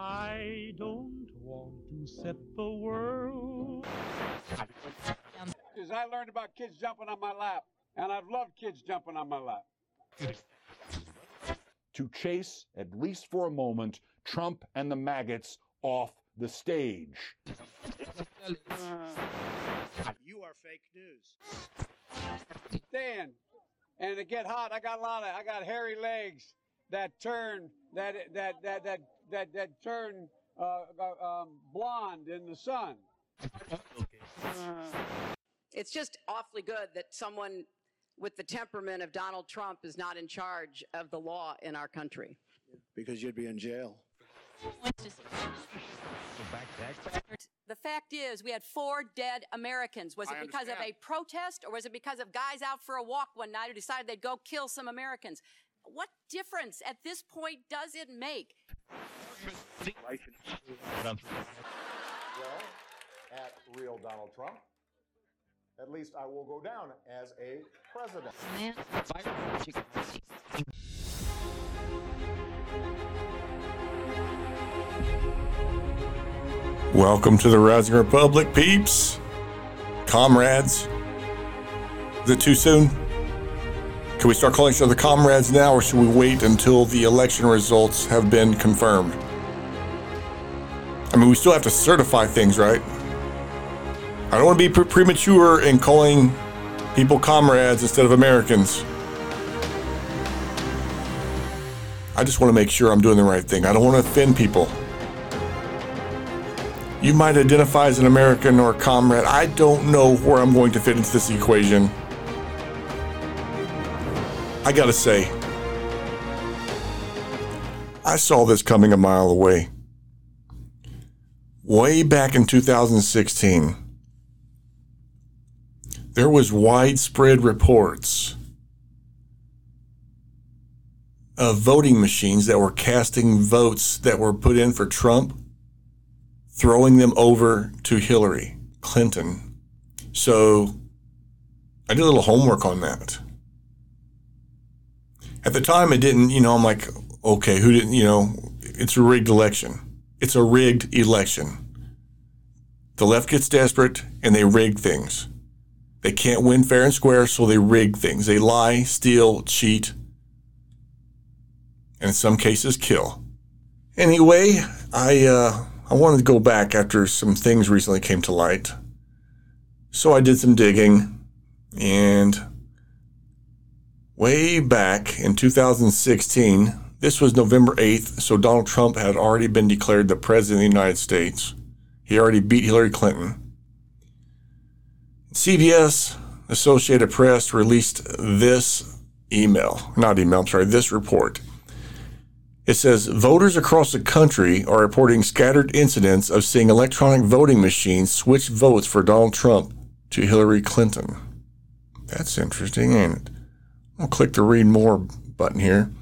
I don't want to set the world. Because I learned about kids jumping on my lap, and I've loved kids jumping on my lap. to chase, at least for a moment, Trump and the maggots off the stage. You are fake news. Stand. And to get hot, I got a lot of, I got hairy legs that turn, that, that, that, that, that, that turn uh, uh, um, blonde in the sun. It's just awfully good that someone with the temperament of Donald Trump is not in charge of the law in our country. Because you'd be in jail. The fact is, we had four dead Americans. Was it because of a protest or was it because of guys out for a walk one night who decided they'd go kill some Americans? What difference at this point does it make? Well, at real Donald Trump, at least I will go down as a president. Welcome to the Rising Republic, peeps, comrades. Is it too soon? Can we start calling each other comrades now, or should we wait until the election results have been confirmed? I mean, we still have to certify things, right? I don't want to be pre- premature in calling people comrades instead of Americans. I just want to make sure I'm doing the right thing. I don't want to offend people. You might identify as an American or a comrade. I don't know where I'm going to fit into this equation. I gotta say, I saw this coming a mile away. Way back in 2016, there was widespread reports of voting machines that were casting votes that were put in for Trump throwing them over to Hillary Clinton. So I did a little homework on that. At the time, it didn't, you know, I'm like, okay, who didn't, you know, it's a rigged election. It's a rigged election. The left gets desperate and they rig things. They can't win fair and square, so they rig things. They lie, steal, cheat, and in some cases, kill. Anyway, I, uh, I wanted to go back after some things recently came to light. So I did some digging and way back in 2016, this was November 8th, so Donald Trump had already been declared the president of the United States. He already beat Hillary Clinton. CBS, Associated Press, released this email, not email, I'm sorry, this report. It says voters across the country are reporting scattered incidents of seeing electronic voting machines switch votes for Donald Trump to Hillary Clinton. That's interesting, ain't it? I'll click the read more button here.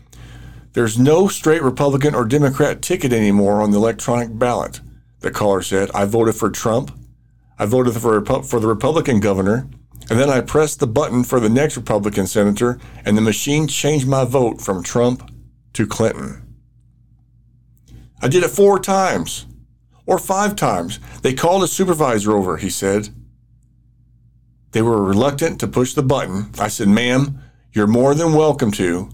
There's no straight Republican or Democrat ticket anymore on the electronic ballot, the caller said. I voted for Trump. I voted for, for the Republican governor. And then I pressed the button for the next Republican senator, and the machine changed my vote from Trump to Clinton. I did it four times or five times. They called a supervisor over, he said. They were reluctant to push the button. I said, Ma'am, you're more than welcome to.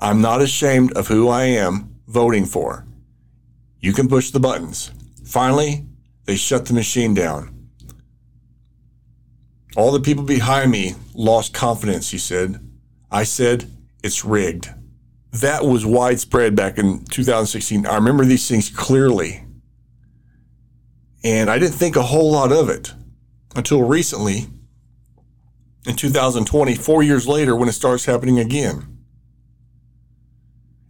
I'm not ashamed of who I am voting for. You can push the buttons. Finally, they shut the machine down. All the people behind me lost confidence, he said. I said, It's rigged that was widespread back in 2016. I remember these things clearly. And I didn't think a whole lot of it until recently in 2020, four years later, when it starts happening again.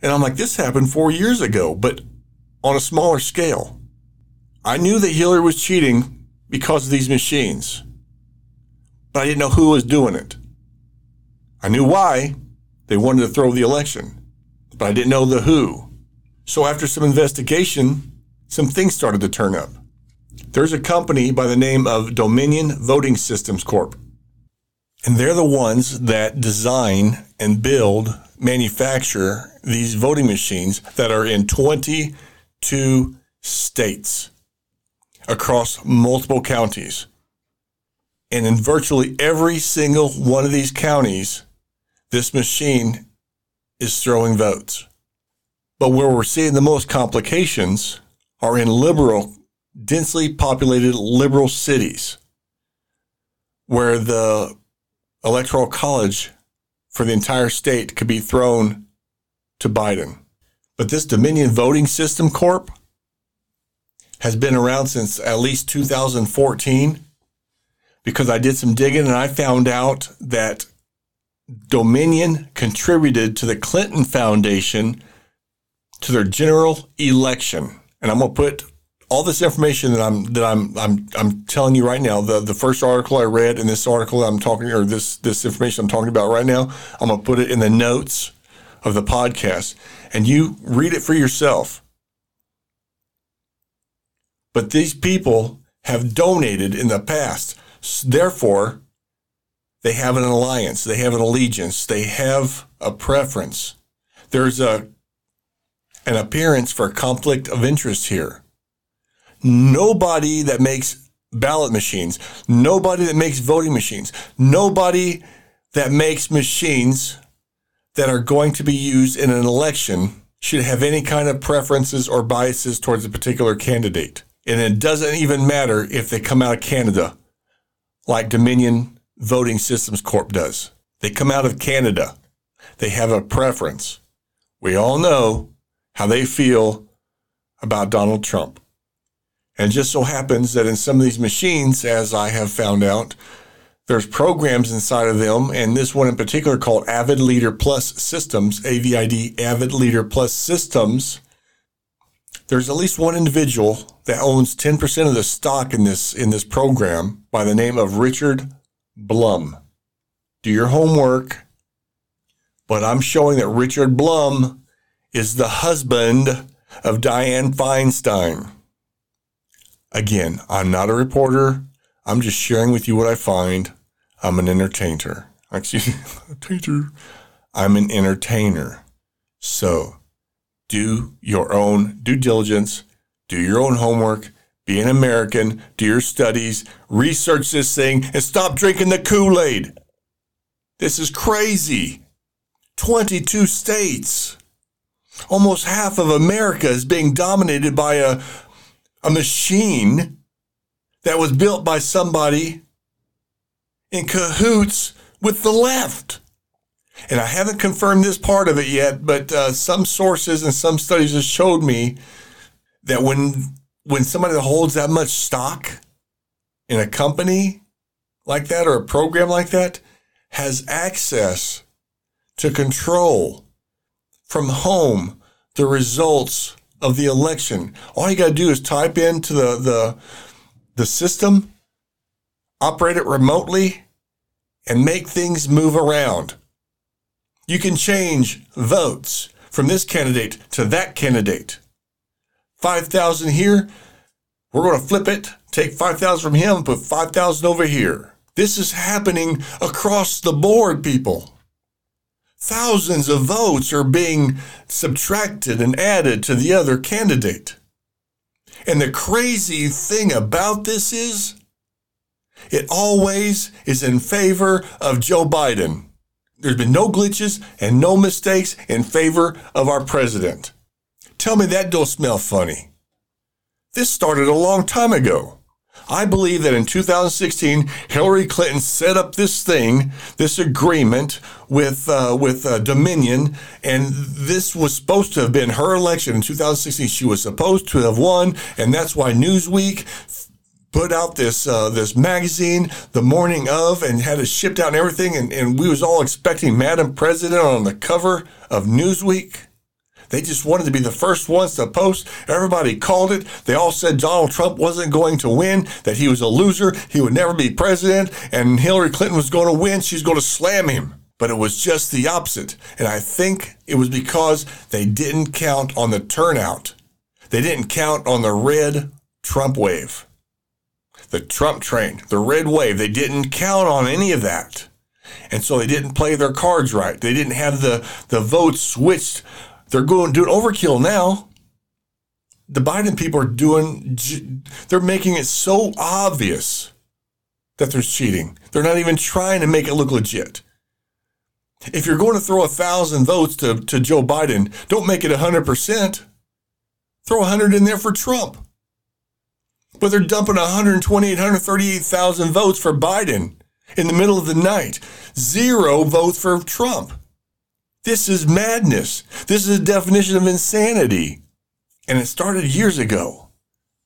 And I'm like, this happened four years ago, but on a smaller scale. I knew that Hillary was cheating because of these machines, but I didn't know who was doing it. I knew why they wanted to throw the election but I didn't know the who. So after some investigation, some things started to turn up. There's a company by the name of Dominion Voting Systems Corp. And they're the ones that design and build, manufacture these voting machines that are in 22 states across multiple counties. And in virtually every single one of these counties, this machine is throwing votes. But where we're seeing the most complications are in liberal, densely populated liberal cities, where the electoral college for the entire state could be thrown to Biden. But this Dominion Voting System Corp has been around since at least 2014 because I did some digging and I found out that Dominion contributed to the Clinton Foundation to their general election. And I'm going to put all this information that I'm that I'm I'm I'm telling you right now, the the first article I read and this article I'm talking or this this information I'm talking about right now, I'm gonna put it in the notes of the podcast and you read it for yourself. But these people have donated in the past. Therefore, they have an alliance, they have an allegiance, they have a preference. There's a an appearance for conflict of interest here. Nobody that makes ballot machines, nobody that makes voting machines, nobody that makes machines that are going to be used in an election should have any kind of preferences or biases towards a particular candidate. And it doesn't even matter if they come out of Canada, like Dominion Voting Systems Corp does. They come out of Canada. They have a preference. We all know how they feel about Donald Trump. And just so happens that in some of these machines, as I have found out, there's programs inside of them, and this one in particular called Avid Leader Plus Systems, AVID Avid Leader Plus Systems. There's at least one individual that owns 10% of the stock in this in this program by the name of Richard Blum. Do your homework, but I'm showing that Richard Blum is the husband of Dianne Feinstein. Again, I'm not a reporter. I'm just sharing with you what I find. I'm an entertainer. Excuse me, teacher. I'm an entertainer. So do your own due diligence, do your own homework, be an American, do your studies, research this thing, and stop drinking the Kool Aid. This is crazy. 22 states. Almost half of America is being dominated by a, a machine that was built by somebody in cahoots with the left. And I haven't confirmed this part of it yet, but uh, some sources and some studies have showed me that when when somebody holds that much stock in a company like that or a program like that has access to control from home the results of the election. All you got to do is type into the, the, the system, operate it remotely, and make things move around. You can change votes from this candidate to that candidate. 5,000 here, we're going to flip it, take 5,000 from him, put 5,000 over here. This is happening across the board, people. Thousands of votes are being subtracted and added to the other candidate. And the crazy thing about this is, it always is in favor of Joe Biden. There's been no glitches and no mistakes in favor of our president. Tell me that don't smell funny. This started a long time ago. I believe that in 2016, Hillary Clinton set up this thing, this agreement with uh, with uh, Dominion, and this was supposed to have been her election in 2016. She was supposed to have won, and that's why Newsweek put out this uh, this magazine the morning of and had it shipped out and everything, and, and we was all expecting Madam President on the cover of Newsweek. They just wanted to be the first ones to post. Everybody called it. They all said Donald Trump wasn't going to win, that he was a loser, he would never be president, and Hillary Clinton was going to win. She's going to slam him. But it was just the opposite. And I think it was because they didn't count on the turnout. They didn't count on the red Trump wave, the Trump train, the red wave. They didn't count on any of that. And so they didn't play their cards right. They didn't have the, the votes switched they're going doing overkill now. the Biden people are doing, they're making it so obvious that there's cheating. They're not even trying to make it look legit. If you're going to throw a thousand votes to, to Joe Biden, don't make it 100%. Throw 100 in there for Trump. But they're dumping 128, 138,000 votes for Biden in the middle of the night. Zero votes for Trump. This is madness. This is a definition of insanity. And it started years ago,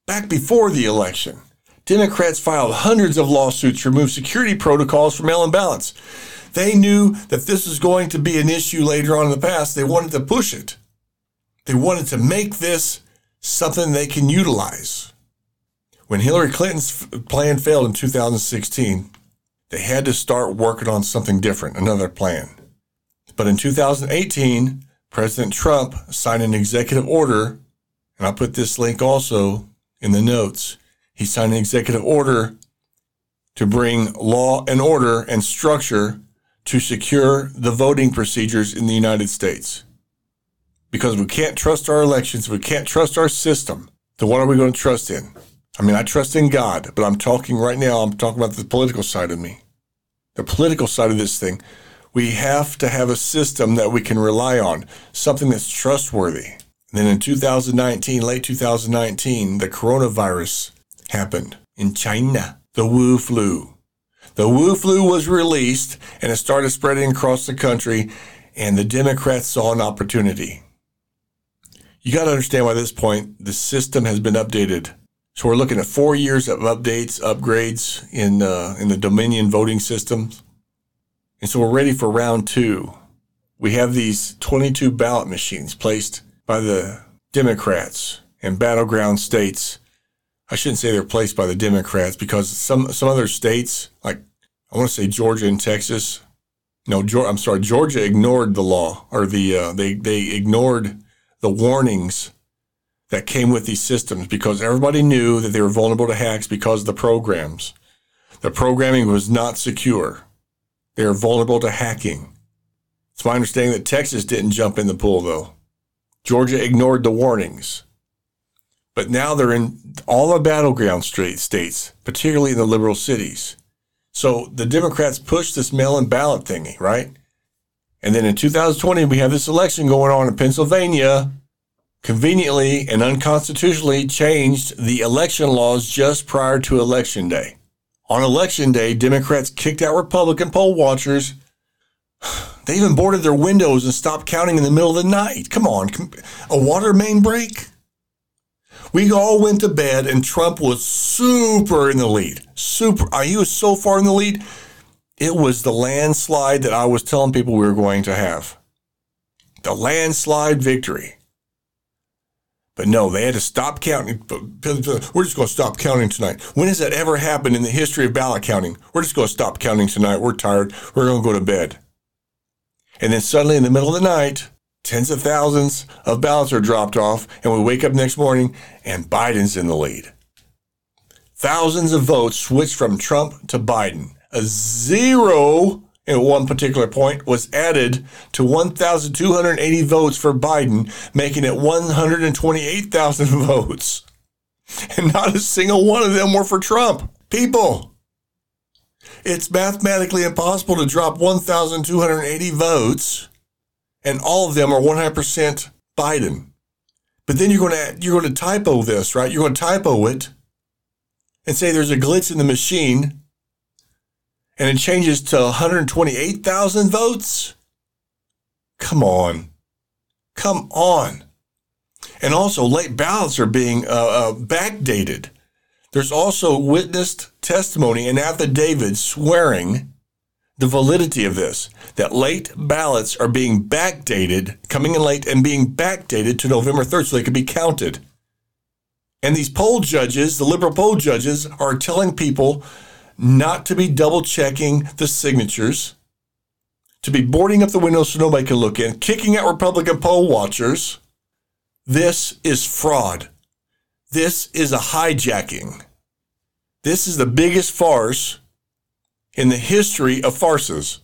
back before the election. Democrats filed hundreds of lawsuits to remove security protocols from mail in ballots. They knew that this was going to be an issue later on in the past. They wanted to push it. They wanted to make this something they can utilize. When Hillary Clinton's plan failed in 2016, they had to start working on something different, another plan. But in 2018, President Trump signed an executive order, and I'll put this link also in the notes. He signed an executive order to bring law and order and structure to secure the voting procedures in the United States. Because we can't trust our elections, we can't trust our system, then what are we going to trust in? I mean, I trust in God, but I'm talking right now, I'm talking about the political side of me. The political side of this thing. We have to have a system that we can rely on, something that's trustworthy. And then in 2019, late 2019, the coronavirus happened in China, the Wu flu. The Wu flu was released and it started spreading across the country, and the Democrats saw an opportunity. You got to understand by this point, the system has been updated. So we're looking at four years of updates, upgrades in uh, in the Dominion voting systems, and so we're ready for round two. We have these 22 ballot machines placed by the Democrats in battleground states. I shouldn't say they're placed by the Democrats because some some other states, like I want to say Georgia and Texas, no, I'm sorry, Georgia ignored the law or the uh, they they ignored the warnings that came with these systems because everybody knew that they were vulnerable to hacks because of the programs. The programming was not secure. They are vulnerable to hacking. It's my understanding that Texas didn't jump in the pool, though. Georgia ignored the warnings. But now they're in all the battleground states, particularly in the liberal cities. So the Democrats pushed this mail in ballot thingy, right? And then in 2020, we have this election going on in Pennsylvania conveniently and unconstitutionally changed the election laws just prior to Election Day. On Election Day, Democrats kicked out Republican poll watchers. They even boarded their windows and stopped counting in the middle of the night. Come on, a water main break? We all went to bed and Trump was super in the lead. Super. He was so far in the lead. It was the landslide that I was telling people we were going to have. The landslide victory. But no, they had to stop counting. We're just going to stop counting tonight. When has that ever happened in the history of ballot counting? We're just going to stop counting tonight. We're tired. We're going to go to bed. And then suddenly in the middle of the night, tens of thousands of ballots are dropped off, and we wake up next morning and Biden's in the lead. Thousands of votes switched from Trump to Biden. A zero at one particular point was added to 1,280 votes for Biden, making it 128,000 votes. And not a single one of them were for Trump. People, it's mathematically impossible to drop 1,280 votes, and all of them are 100% Biden. But then you're going to you're going to typo this, right? You're going to typo it and say there's a glitch in the machine and it changes to 128,000 votes? Come on. Come on. And also, late ballots are being uh, uh, backdated. There's also witnessed testimony and affidavits swearing the validity of this, that late ballots are being backdated, coming in late and being backdated to November 3rd so they could be counted. And these poll judges, the liberal poll judges, are telling people not to be double checking the signatures, to be boarding up the windows so nobody can look in, kicking out Republican poll watchers. This is fraud. This is a hijacking. This is the biggest farce in the history of farces.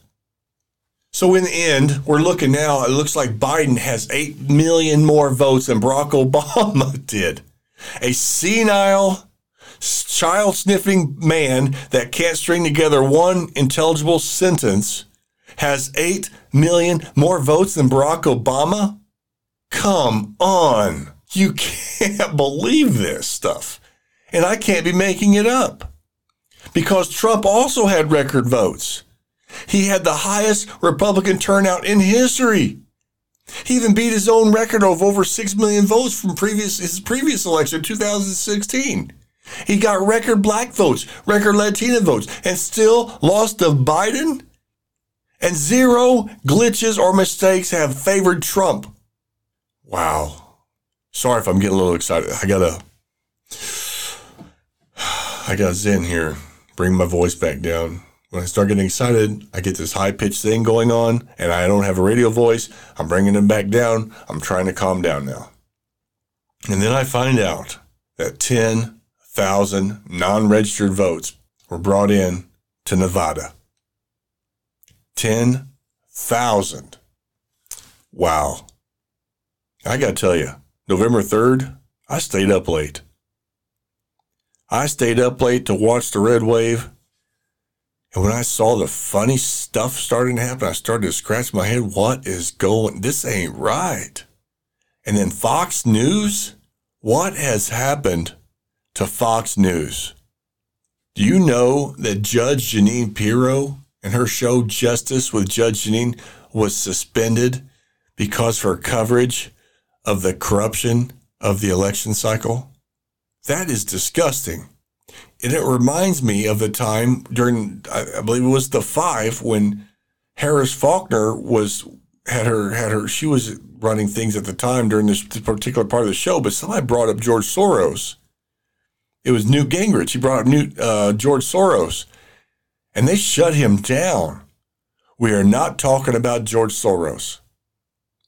So, in the end, we're looking now, it looks like Biden has 8 million more votes than Barack Obama did. A senile, child sniffing man that can't string together one intelligible sentence has 8 million more votes than Barack Obama? Come on. You can't believe this stuff. And I can't be making it up. Because Trump also had record votes. He had the highest Republican turnout in history. He even beat his own record of over 6 million votes from previous his previous election, 2016. He got record black votes, record Latina votes, and still lost to Biden? And zero glitches or mistakes have favored Trump. Wow. Sorry if I'm getting a little excited. I gotta I gotta zen here. Bring my voice back down. When I start getting excited, I get this high pitched thing going on, and I don't have a radio voice. I'm bringing it back down. I'm trying to calm down now. And then I find out that 10,000 non registered votes were brought in to Nevada. 10,000. Wow. I got to tell you, November 3rd, I stayed up late. I stayed up late to watch the red wave. And when I saw the funny stuff starting to happen, I started to scratch my head. What is going? This ain't right. And then Fox News? What has happened to Fox News? Do you know that Judge Jeanine Pirro and her show Justice with Judge Jeanine was suspended because of her coverage of the corruption of the election cycle? That is disgusting. And it reminds me of the time during, I believe it was the five, when Harris Faulkner was had her had her she was running things at the time during this particular part of the show, but somebody brought up George Soros. It was Newt Gingrich. He brought up Newt, uh, George Soros, and they shut him down. We are not talking about George Soros.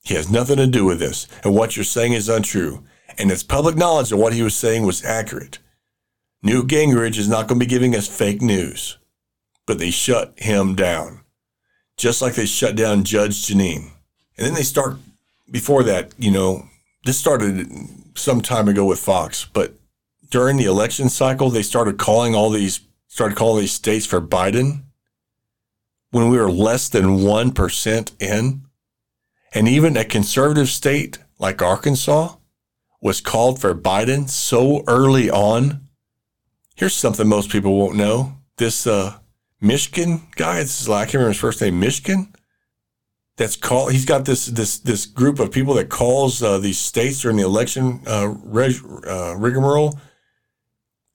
He has nothing to do with this, and what you're saying is untrue. And it's public knowledge that what he was saying was accurate. Newt Gingrich is not going to be giving us fake news, but they shut him down, just like they shut down Judge Jeanine. And then they start, before that, you know, this started some time ago with Fox, but during the election cycle, they started calling all these, started calling these states for Biden when we were less than 1% in. And even a conservative state like Arkansas was called for Biden so early on. Here's something most people won't know. This uh, Mishkin guy, this is, I can't remember his first name, Mishkin. That's called. He's got this this this group of people that calls uh, these states during the election uh, reg, uh, rigmarole.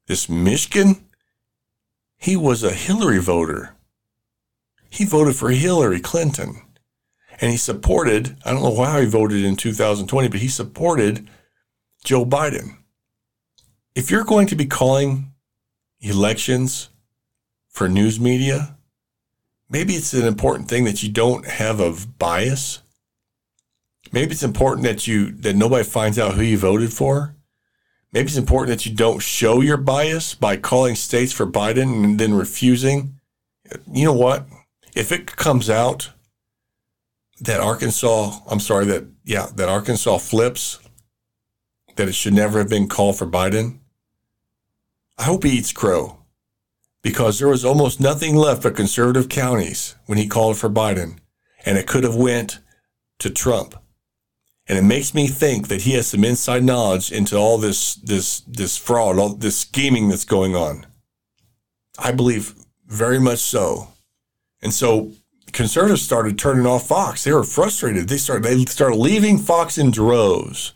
This Mishkin, he was a Hillary voter. He voted for Hillary Clinton, and he supported. I don't know how he voted in 2020, but he supported Joe Biden. If you're going to be calling elections for news media, maybe it's an important thing that you don't have a bias. Maybe it's important that you that nobody finds out who you voted for. Maybe it's important that you don't show your bias by calling states for Biden and then refusing. You know what? If it comes out that Arkansas, I'm sorry that yeah, that Arkansas flips that it should never have been called for Biden, I hope he eats crow because there was almost nothing left but conservative counties when he called for Biden, and it could have went to Trump. And it makes me think that he has some inside knowledge into all this this this fraud, all this scheming that's going on. I believe very much so. And so conservatives started turning off Fox. They were frustrated. They started they started leaving Fox in droves.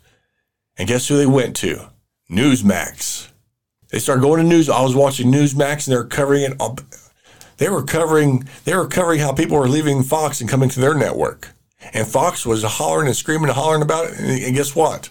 And guess who they went to? Newsmax. They started going to news. I was watching Newsmax, and they're covering it. They were covering. They were covering how people were leaving Fox and coming to their network. And Fox was hollering and screaming and hollering about it. And guess what?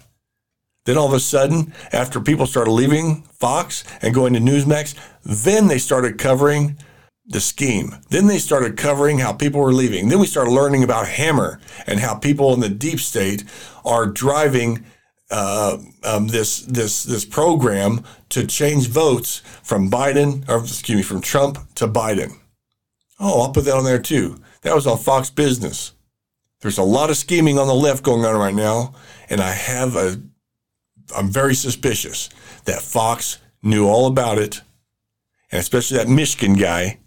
Then all of a sudden, after people started leaving Fox and going to Newsmax, then they started covering the scheme. Then they started covering how people were leaving. Then we started learning about Hammer and how people in the deep state are driving uh, um, this this this program to change votes from Biden or excuse me from Trump to Biden. Oh, I'll put that on there too. That was on Fox Business. There's a lot of scheming on the left going on right now, and I have a I'm very suspicious that Fox knew all about it, and especially that Mishkin guy.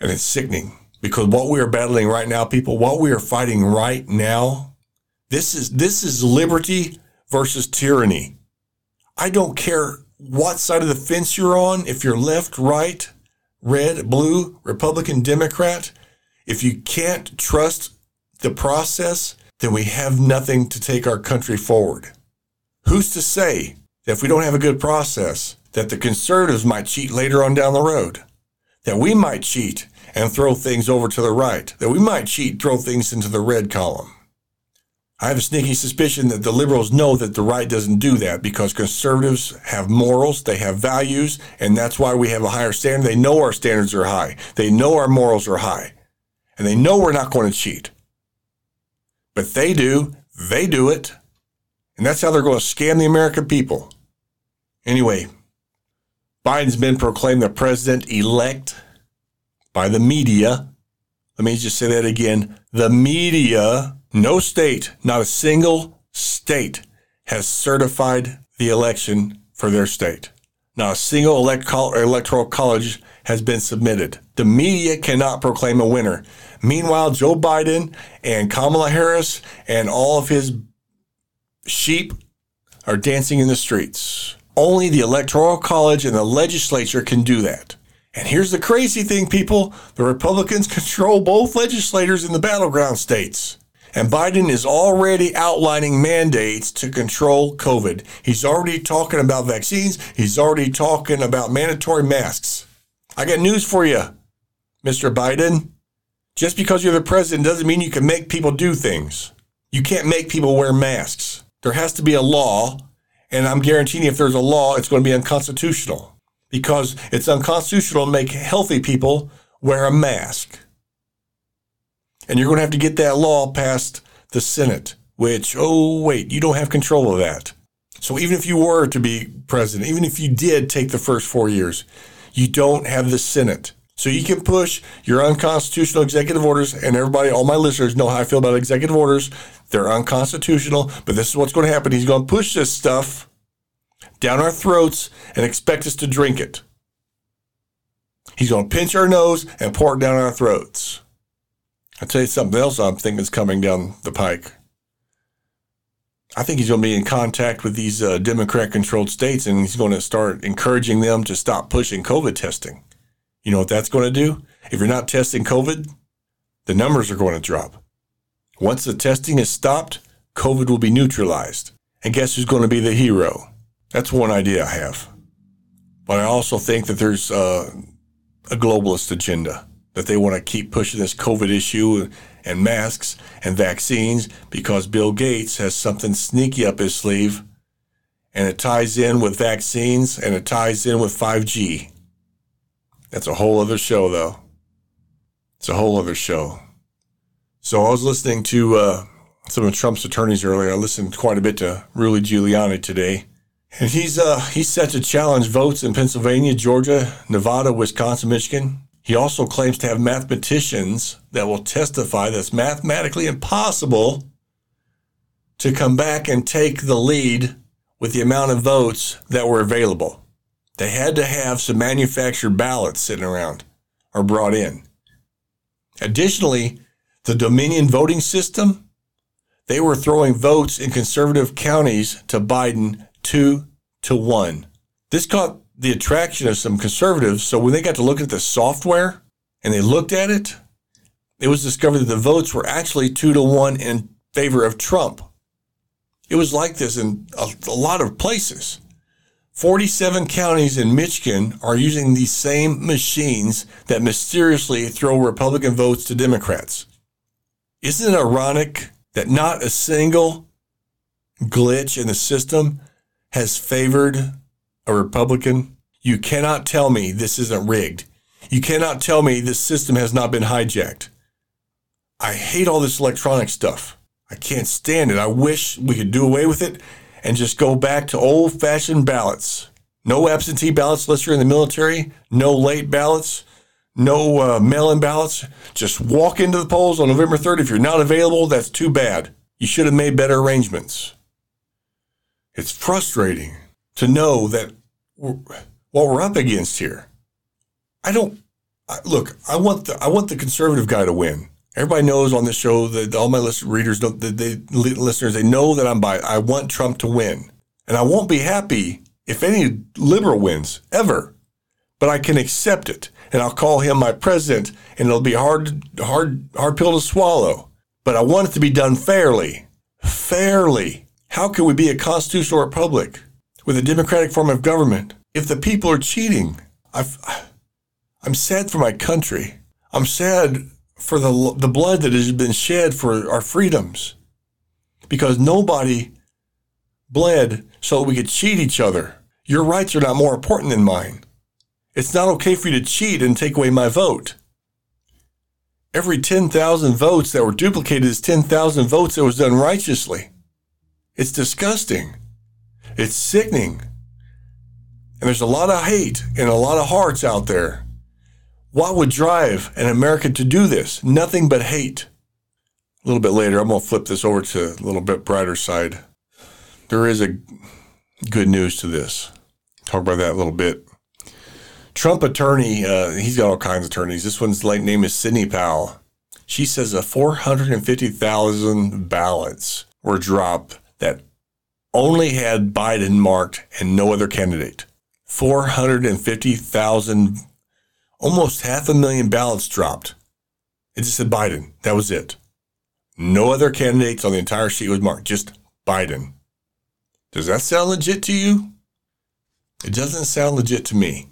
And it's sickening because what we are battling right now, people, what we are fighting right now, this is this is liberty versus tyranny. I don't care what side of the fence you're on, if you're left, right, red, blue, Republican, Democrat. If you can't trust the process, then we have nothing to take our country forward. Who's to say that if we don't have a good process, that the conservatives might cheat later on down the road? That we might cheat and throw things over to the right? That we might cheat, throw things into the red column? I have a sneaky suspicion that the liberals know that the right doesn't do that because conservatives have morals, they have values, and that's why we have a higher standard. They know our standards are high, they know our morals are high, and they know we're not going to cheat. But they do, they do it, and that's how they're going to scam the American people. Anyway, Biden's been proclaimed the president elect by the media. Let me just say that again. The media, no state, not a single state has certified the election for their state. Not a single elect- electoral college has been submitted. The media cannot proclaim a winner. Meanwhile, Joe Biden and Kamala Harris and all of his sheep are dancing in the streets. Only the Electoral College and the legislature can do that. And here's the crazy thing, people the Republicans control both legislators in the battleground states. And Biden is already outlining mandates to control COVID. He's already talking about vaccines. He's already talking about mandatory masks. I got news for you, Mr. Biden. Just because you're the president doesn't mean you can make people do things. You can't make people wear masks. There has to be a law, and I'm guaranteeing if there's a law, it's going to be unconstitutional because it's unconstitutional to make healthy people wear a mask. And you're going to have to get that law past the Senate, which, oh, wait, you don't have control of that. So even if you were to be president, even if you did take the first four years, you don't have the Senate. So you can push your unconstitutional executive orders, and everybody, all my listeners know how I feel about executive orders. They're unconstitutional, but this is what's going to happen. He's going to push this stuff down our throats and expect us to drink it. He's going to pinch our nose and pour it down our throats. I'll tell you something else I'm thinking is coming down the pike. I think he's going to be in contact with these uh, Democrat controlled states and he's going to start encouraging them to stop pushing COVID testing. You know what that's going to do? If you're not testing COVID, the numbers are going to drop. Once the testing is stopped, COVID will be neutralized. And guess who's going to be the hero? That's one idea I have. But I also think that there's uh, a globalist agenda that they want to keep pushing this COVID issue and masks and vaccines because Bill Gates has something sneaky up his sleeve and it ties in with vaccines and it ties in with 5G. That's a whole other show, though. It's a whole other show. So I was listening to uh, some of Trump's attorneys earlier. I listened quite a bit to Rudy Giuliani today, and he's uh, he's set to challenge votes in Pennsylvania, Georgia, Nevada, Wisconsin, Michigan. He also claims to have mathematicians that will testify that it's mathematically impossible to come back and take the lead with the amount of votes that were available. They had to have some manufactured ballots sitting around or brought in. Additionally, the Dominion voting system, they were throwing votes in conservative counties to Biden two to one. This caught the attraction of some conservatives. So when they got to look at the software and they looked at it, it was discovered that the votes were actually two to one in favor of Trump. It was like this in a, a lot of places. 47 counties in Michigan are using these same machines that mysteriously throw Republican votes to Democrats. Isn't it ironic that not a single glitch in the system has favored a Republican? You cannot tell me this isn't rigged. You cannot tell me this system has not been hijacked. I hate all this electronic stuff. I can't stand it. I wish we could do away with it and just go back to old fashioned ballots. No absentee ballots unless you're in the military, no late ballots, no uh, mail in ballots. Just walk into the polls on November 3rd. If you're not available, that's too bad. You should have made better arrangements. It's frustrating to know that we're, what we're up against here. I don't look. I want the I want the conservative guy to win. Everybody knows on this show that all my list, readers, they, listeners, they know that I'm. I want Trump to win, and I won't be happy if any liberal wins ever. But I can accept it, and I'll call him my president, and it'll be hard, hard, hard pill to swallow. But I want it to be done fairly, fairly. How can we be a constitutional republic with a democratic form of government if the people are cheating? I've, I'm sad for my country. I'm sad for the, the blood that has been shed for our freedoms because nobody bled so we could cheat each other. Your rights are not more important than mine. It's not okay for you to cheat and take away my vote. Every 10,000 votes that were duplicated is 10,000 votes that was done righteously. It's disgusting. It's sickening. And there's a lot of hate and a lot of hearts out there what would drive an American to do this? Nothing but hate. A little bit later, I'm going to flip this over to a little bit brighter side. There is a good news to this. Talk about that a little bit. Trump attorney, uh, he's got all kinds of attorneys. This one's like name is Sidney Powell. She says a 450,000 ballots were dropped that only had Biden marked and no other candidate. 450,000 almost half a million ballots dropped. It just said Biden. That was it. No other candidates on the entire sheet was marked, just Biden. Does that sound legit to you? It doesn't sound legit to me.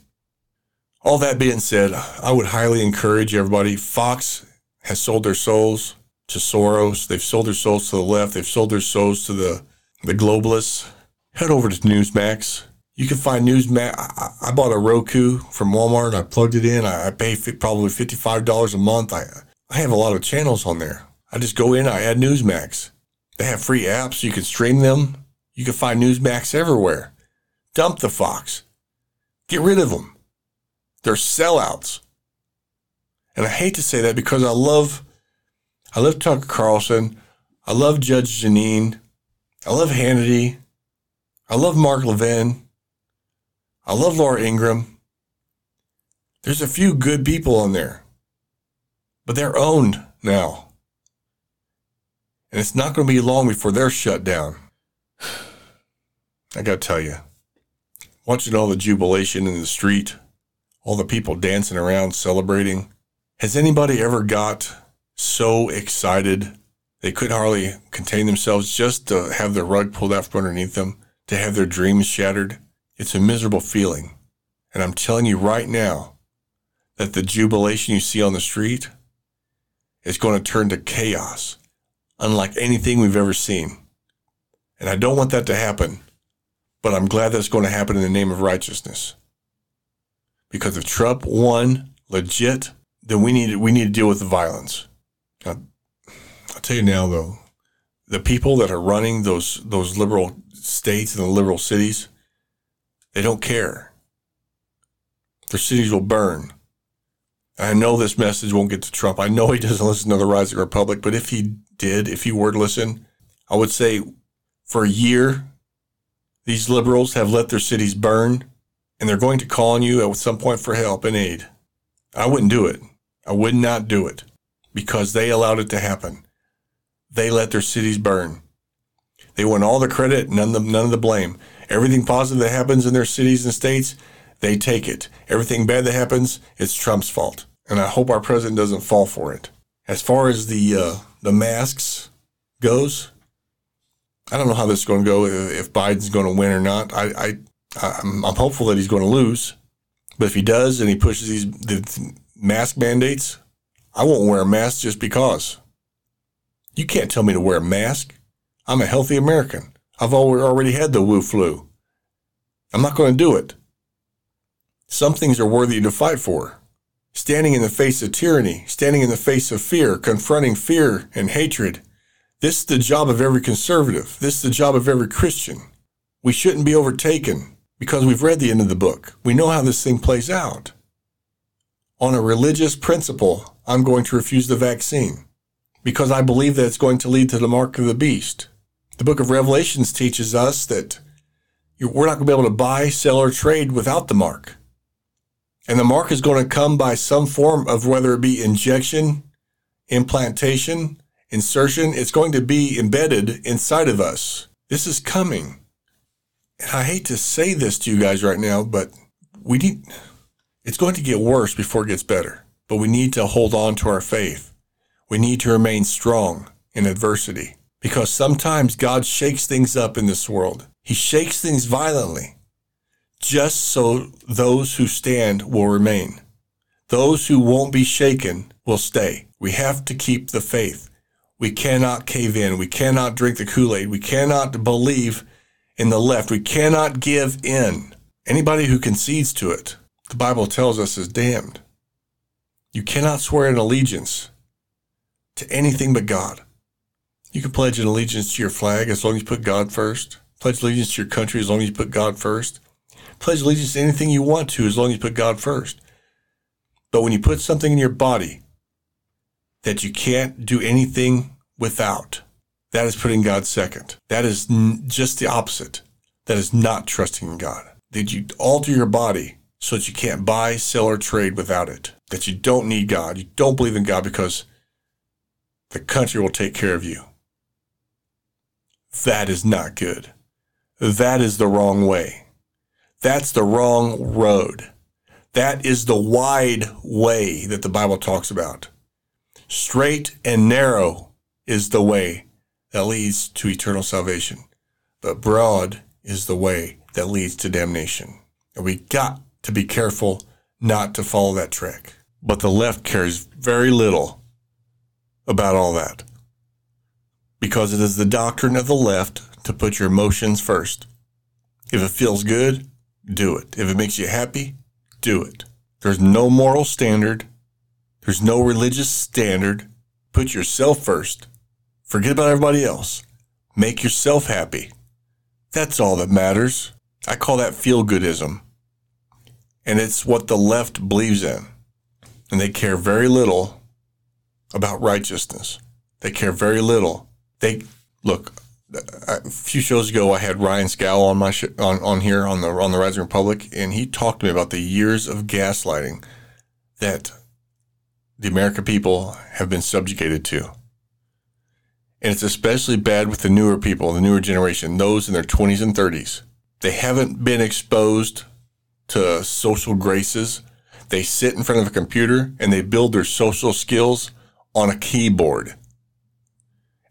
All that being said, I would highly encourage everybody. Fox has sold their souls to Soros. They've sold their souls to the left. They've sold their souls to the, the globalists. Head over to Newsmax. You can find Newsmax. I, I bought a Roku from Walmart. I plugged it in. I, I pay probably $55 a month. I, I have a lot of channels on there. I just go in, I add Newsmax. They have free apps. You can stream them. You can find Newsmax everywhere. Dump the Fox. Get rid of them. They're sellouts. And I hate to say that because I love, I love Tucker Carlson. I love Judge Jeanine. I love Hannity. I love Mark Levin. I love Laura Ingraham. There's a few good people on there, but they're owned now. And it's not going to be long before they're shut down. I got to tell you, watching all the jubilation in the street, all the people dancing around celebrating, has anybody ever got so excited they couldn't hardly contain themselves just to have their rug pulled out from underneath them, to have their dreams shattered? It's a miserable feeling. And I'm telling you right now that the jubilation you see on the street is going to turn to chaos, unlike anything we've ever seen. And I don't want that to happen, but I'm glad that's going to happen in the name of righteousness. Because if Trump won legit, then we need we need to deal with the violence. Now, I'll tell you now though, the people that are running those those liberal states and the liberal cities, they don't care. Their cities will burn. I know this message won't get to Trump. I know he doesn't listen to the Rising Republic, but if he did, if he were to listen, I would say for a year, these liberals have let their cities burn and they're going to call on you at some point for help and aid. I wouldn't do it. I would not do it because they allowed it to happen. They let their cities burn. They want all the credit, none of the, none of the blame. Everything positive that happens in their cities and states, they take it. Everything bad that happens, it's Trump's fault. And I hope our president doesn't fall for it. As far as the uh, the masks goes, I don't know how this is going to go. If Biden's going to win or not, I, I I'm, I'm hopeful that he's going to lose. But if he does and he pushes these the mask mandates, I won't wear a mask just because. You can't tell me to wear a mask. I'm a healthy American. I've already had the Wu flu. I'm not going to do it. Some things are worthy to fight for. Standing in the face of tyranny, standing in the face of fear, confronting fear and hatred. This is the job of every conservative. This is the job of every Christian. We shouldn't be overtaken because we've read the end of the book. We know how this thing plays out. On a religious principle, I'm going to refuse the vaccine because I believe that it's going to lead to the mark of the beast. The book of Revelations teaches us that We're not going to be able to buy, sell, or trade without the mark. And the mark is going to come by some form of whether it be injection, implantation, insertion. It's going to be embedded inside of us. This is coming. And I hate to say this to you guys right now, but we need, it's going to get worse before it gets better. But we need to hold on to our faith. We need to remain strong in adversity because sometimes God shakes things up in this world. He shakes things violently just so those who stand will remain. Those who won't be shaken will stay. We have to keep the faith. We cannot cave in. We cannot drink the Kool Aid. We cannot believe in the left. We cannot give in. Anybody who concedes to it, the Bible tells us, is damned. You cannot swear an allegiance to anything but God. You can pledge an allegiance to your flag as long as you put God first. Pledge allegiance to your country as long as you put God first. Pledge allegiance to anything you want to as long as you put God first. But when you put something in your body that you can't do anything without, that is putting God second. That is n- just the opposite. That is not trusting in God. That you alter your body so that you can't buy, sell, or trade without it. That you don't need God. You don't believe in God because the country will take care of you. That is not good. That is the wrong way. That's the wrong road. That is the wide way that the Bible talks about. Straight and narrow is the way that leads to eternal salvation, but broad is the way that leads to damnation. And we got to be careful not to follow that trick. But the left cares very little about all that because it is the doctrine of the left to put your emotions first. If it feels good, do it. If it makes you happy, do it. There's no moral standard. There's no religious standard. Put yourself first. Forget about everybody else. Make yourself happy. That's all that matters. I call that feel goodism. And it's what the left believes in. And they care very little about righteousness. They care very little. They look. A few shows ago, I had Ryan Scow on my sh- on on here on the on the Rising Republic, and he talked to me about the years of gaslighting that the American people have been subjugated to. And it's especially bad with the newer people, the newer generation, those in their 20s and 30s. They haven't been exposed to social graces. They sit in front of a computer and they build their social skills on a keyboard.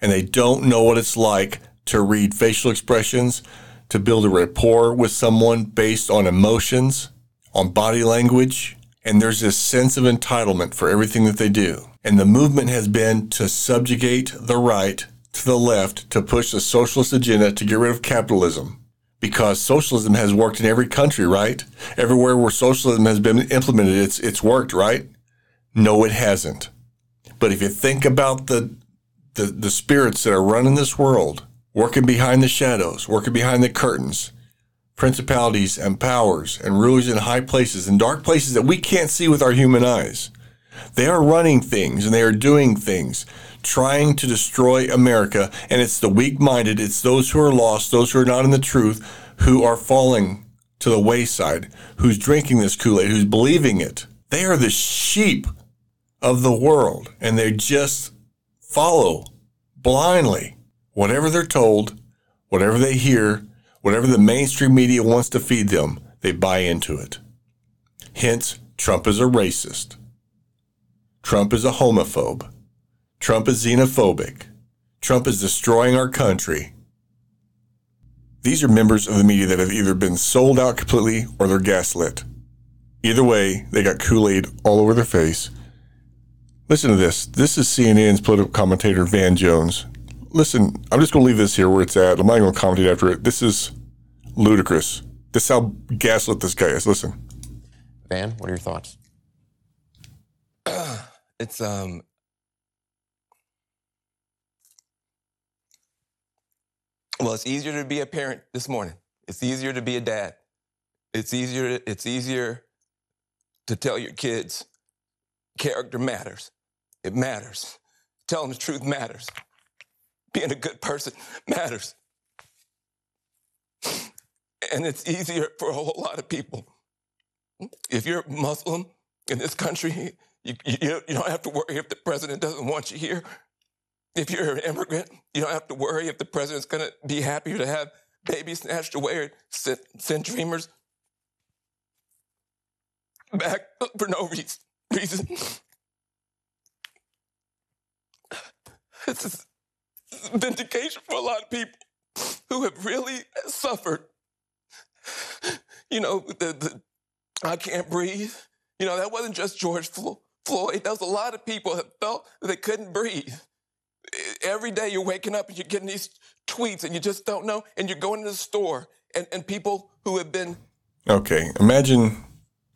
And they don't know what it's like to read facial expressions, to build a rapport with someone based on emotions, on body language. And there's this sense of entitlement for everything that they do. And the movement has been to subjugate the right to the left to push the socialist agenda to get rid of capitalism. Because socialism has worked in every country, right? Everywhere where socialism has been implemented, it's, it's worked, right? No, it hasn't. But if you think about the, the, the spirits that are running this world, working behind the shadows, working behind the curtains, principalities and powers and rulers in high places and dark places that we can't see with our human eyes, they are running things and they are doing things, trying to destroy America. And it's the weak minded, it's those who are lost, those who are not in the truth, who are falling to the wayside, who's drinking this Kool Aid, who's believing it. They are the sheep of the world and they're just follow blindly whatever they're told, whatever they hear, whatever the mainstream media wants to feed them, they buy into it. Hence, Trump is a racist. Trump is a homophobe. Trump is xenophobic. Trump is destroying our country. These are members of the media that have either been sold out completely or they're gaslit. Either way, they got Kool Aid all over their face. Listen to this. This is CNN's political commentator, Van Jones. Listen, I'm just going to leave this here where it's at. I'm not going to commentate after it. This is ludicrous. This is how gaslit this guy is. Listen. Van, what are your thoughts? it's um well it's easier to be a parent this morning it's easier to be a dad it's easier it's easier to tell your kids character matters it matters telling the truth matters being a good person matters and it's easier for a whole lot of people. If you're Muslim in this country, you, you, you don't have to worry if the president doesn't want you here. If you're an immigrant, you don't have to worry if the president's going to be happy to have babies snatched away or send, send dreamers back for no reason. This is vindication for a lot of people who have really suffered. You know, the, the I can't breathe. You know, that wasn't just George Floyd. That was a lot of people that felt that they couldn't breathe. Every day you're waking up and you're getting these tweets and you just don't know, and you're going to the store and, and people who have been. Okay, imagine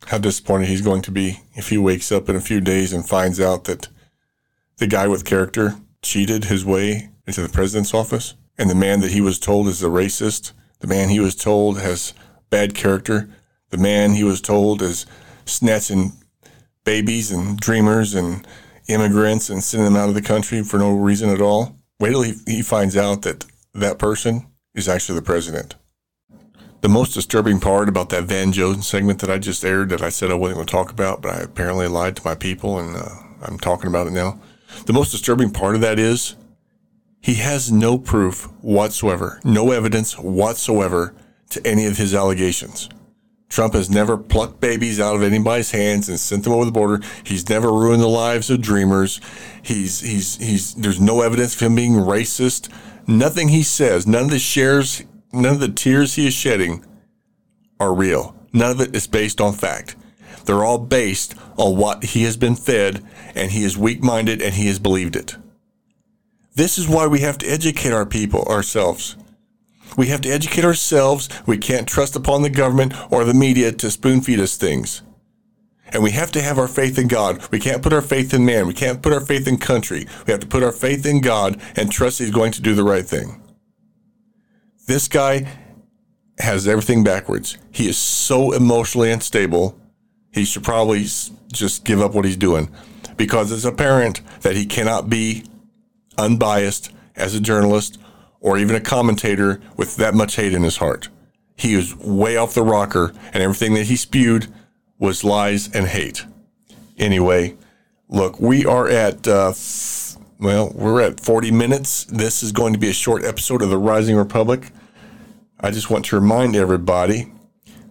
how disappointed he's going to be if he wakes up in a few days and finds out that the guy with character cheated his way into the president's office, and the man that he was told is a racist, the man he was told has bad character, the man he was told is snatching babies and dreamers and immigrants and sending them out of the country for no reason at all. Wait till he, he finds out that that person is actually the president. The most disturbing part about that Van Jones segment that I just aired that I said I wasn't going to talk about, but I apparently lied to my people and uh, I'm talking about it now. The most disturbing part of that is he has no proof whatsoever, no evidence whatsoever to any of his allegations. Trump has never plucked babies out of anybody's hands and sent them over the border. He's never ruined the lives of dreamers. He's he's he's there's no evidence of him being racist. Nothing he says, none of the shares, none of the tears he is shedding are real. None of it is based on fact. They're all based on what he has been fed and he is weak-minded and he has believed it. This is why we have to educate our people ourselves. We have to educate ourselves. We can't trust upon the government or the media to spoon feed us things. And we have to have our faith in God. We can't put our faith in man. We can't put our faith in country. We have to put our faith in God and trust He's going to do the right thing. This guy has everything backwards. He is so emotionally unstable. He should probably just give up what he's doing because it's apparent that he cannot be unbiased as a journalist or even a commentator with that much hate in his heart. He was way off the rocker, and everything that he spewed was lies and hate. Anyway, look, we are at, uh, well, we're at 40 minutes. This is going to be a short episode of The Rising Republic. I just want to remind everybody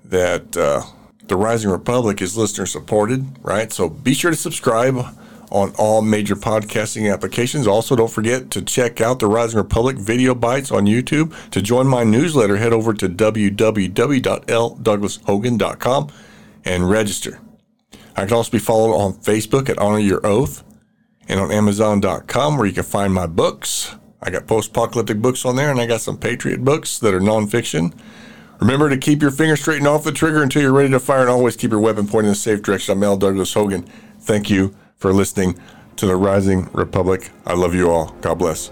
that uh, The Rising Republic is listener supported, right? So be sure to subscribe on all major podcasting applications. Also, don't forget to check out the Rising Republic video bites on YouTube. To join my newsletter, head over to www.ldouglashogan.com and register. I can also be followed on Facebook at Honor Your Oath and on Amazon.com where you can find my books. I got post apocalyptic books on there and I got some patriot books that are nonfiction. Remember to keep your finger straight and off the trigger until you're ready to fire and always keep your weapon pointed in the safe direction. I'm L. Douglas Hogan. Thank you for listening to the Rising Republic. I love you all. God bless.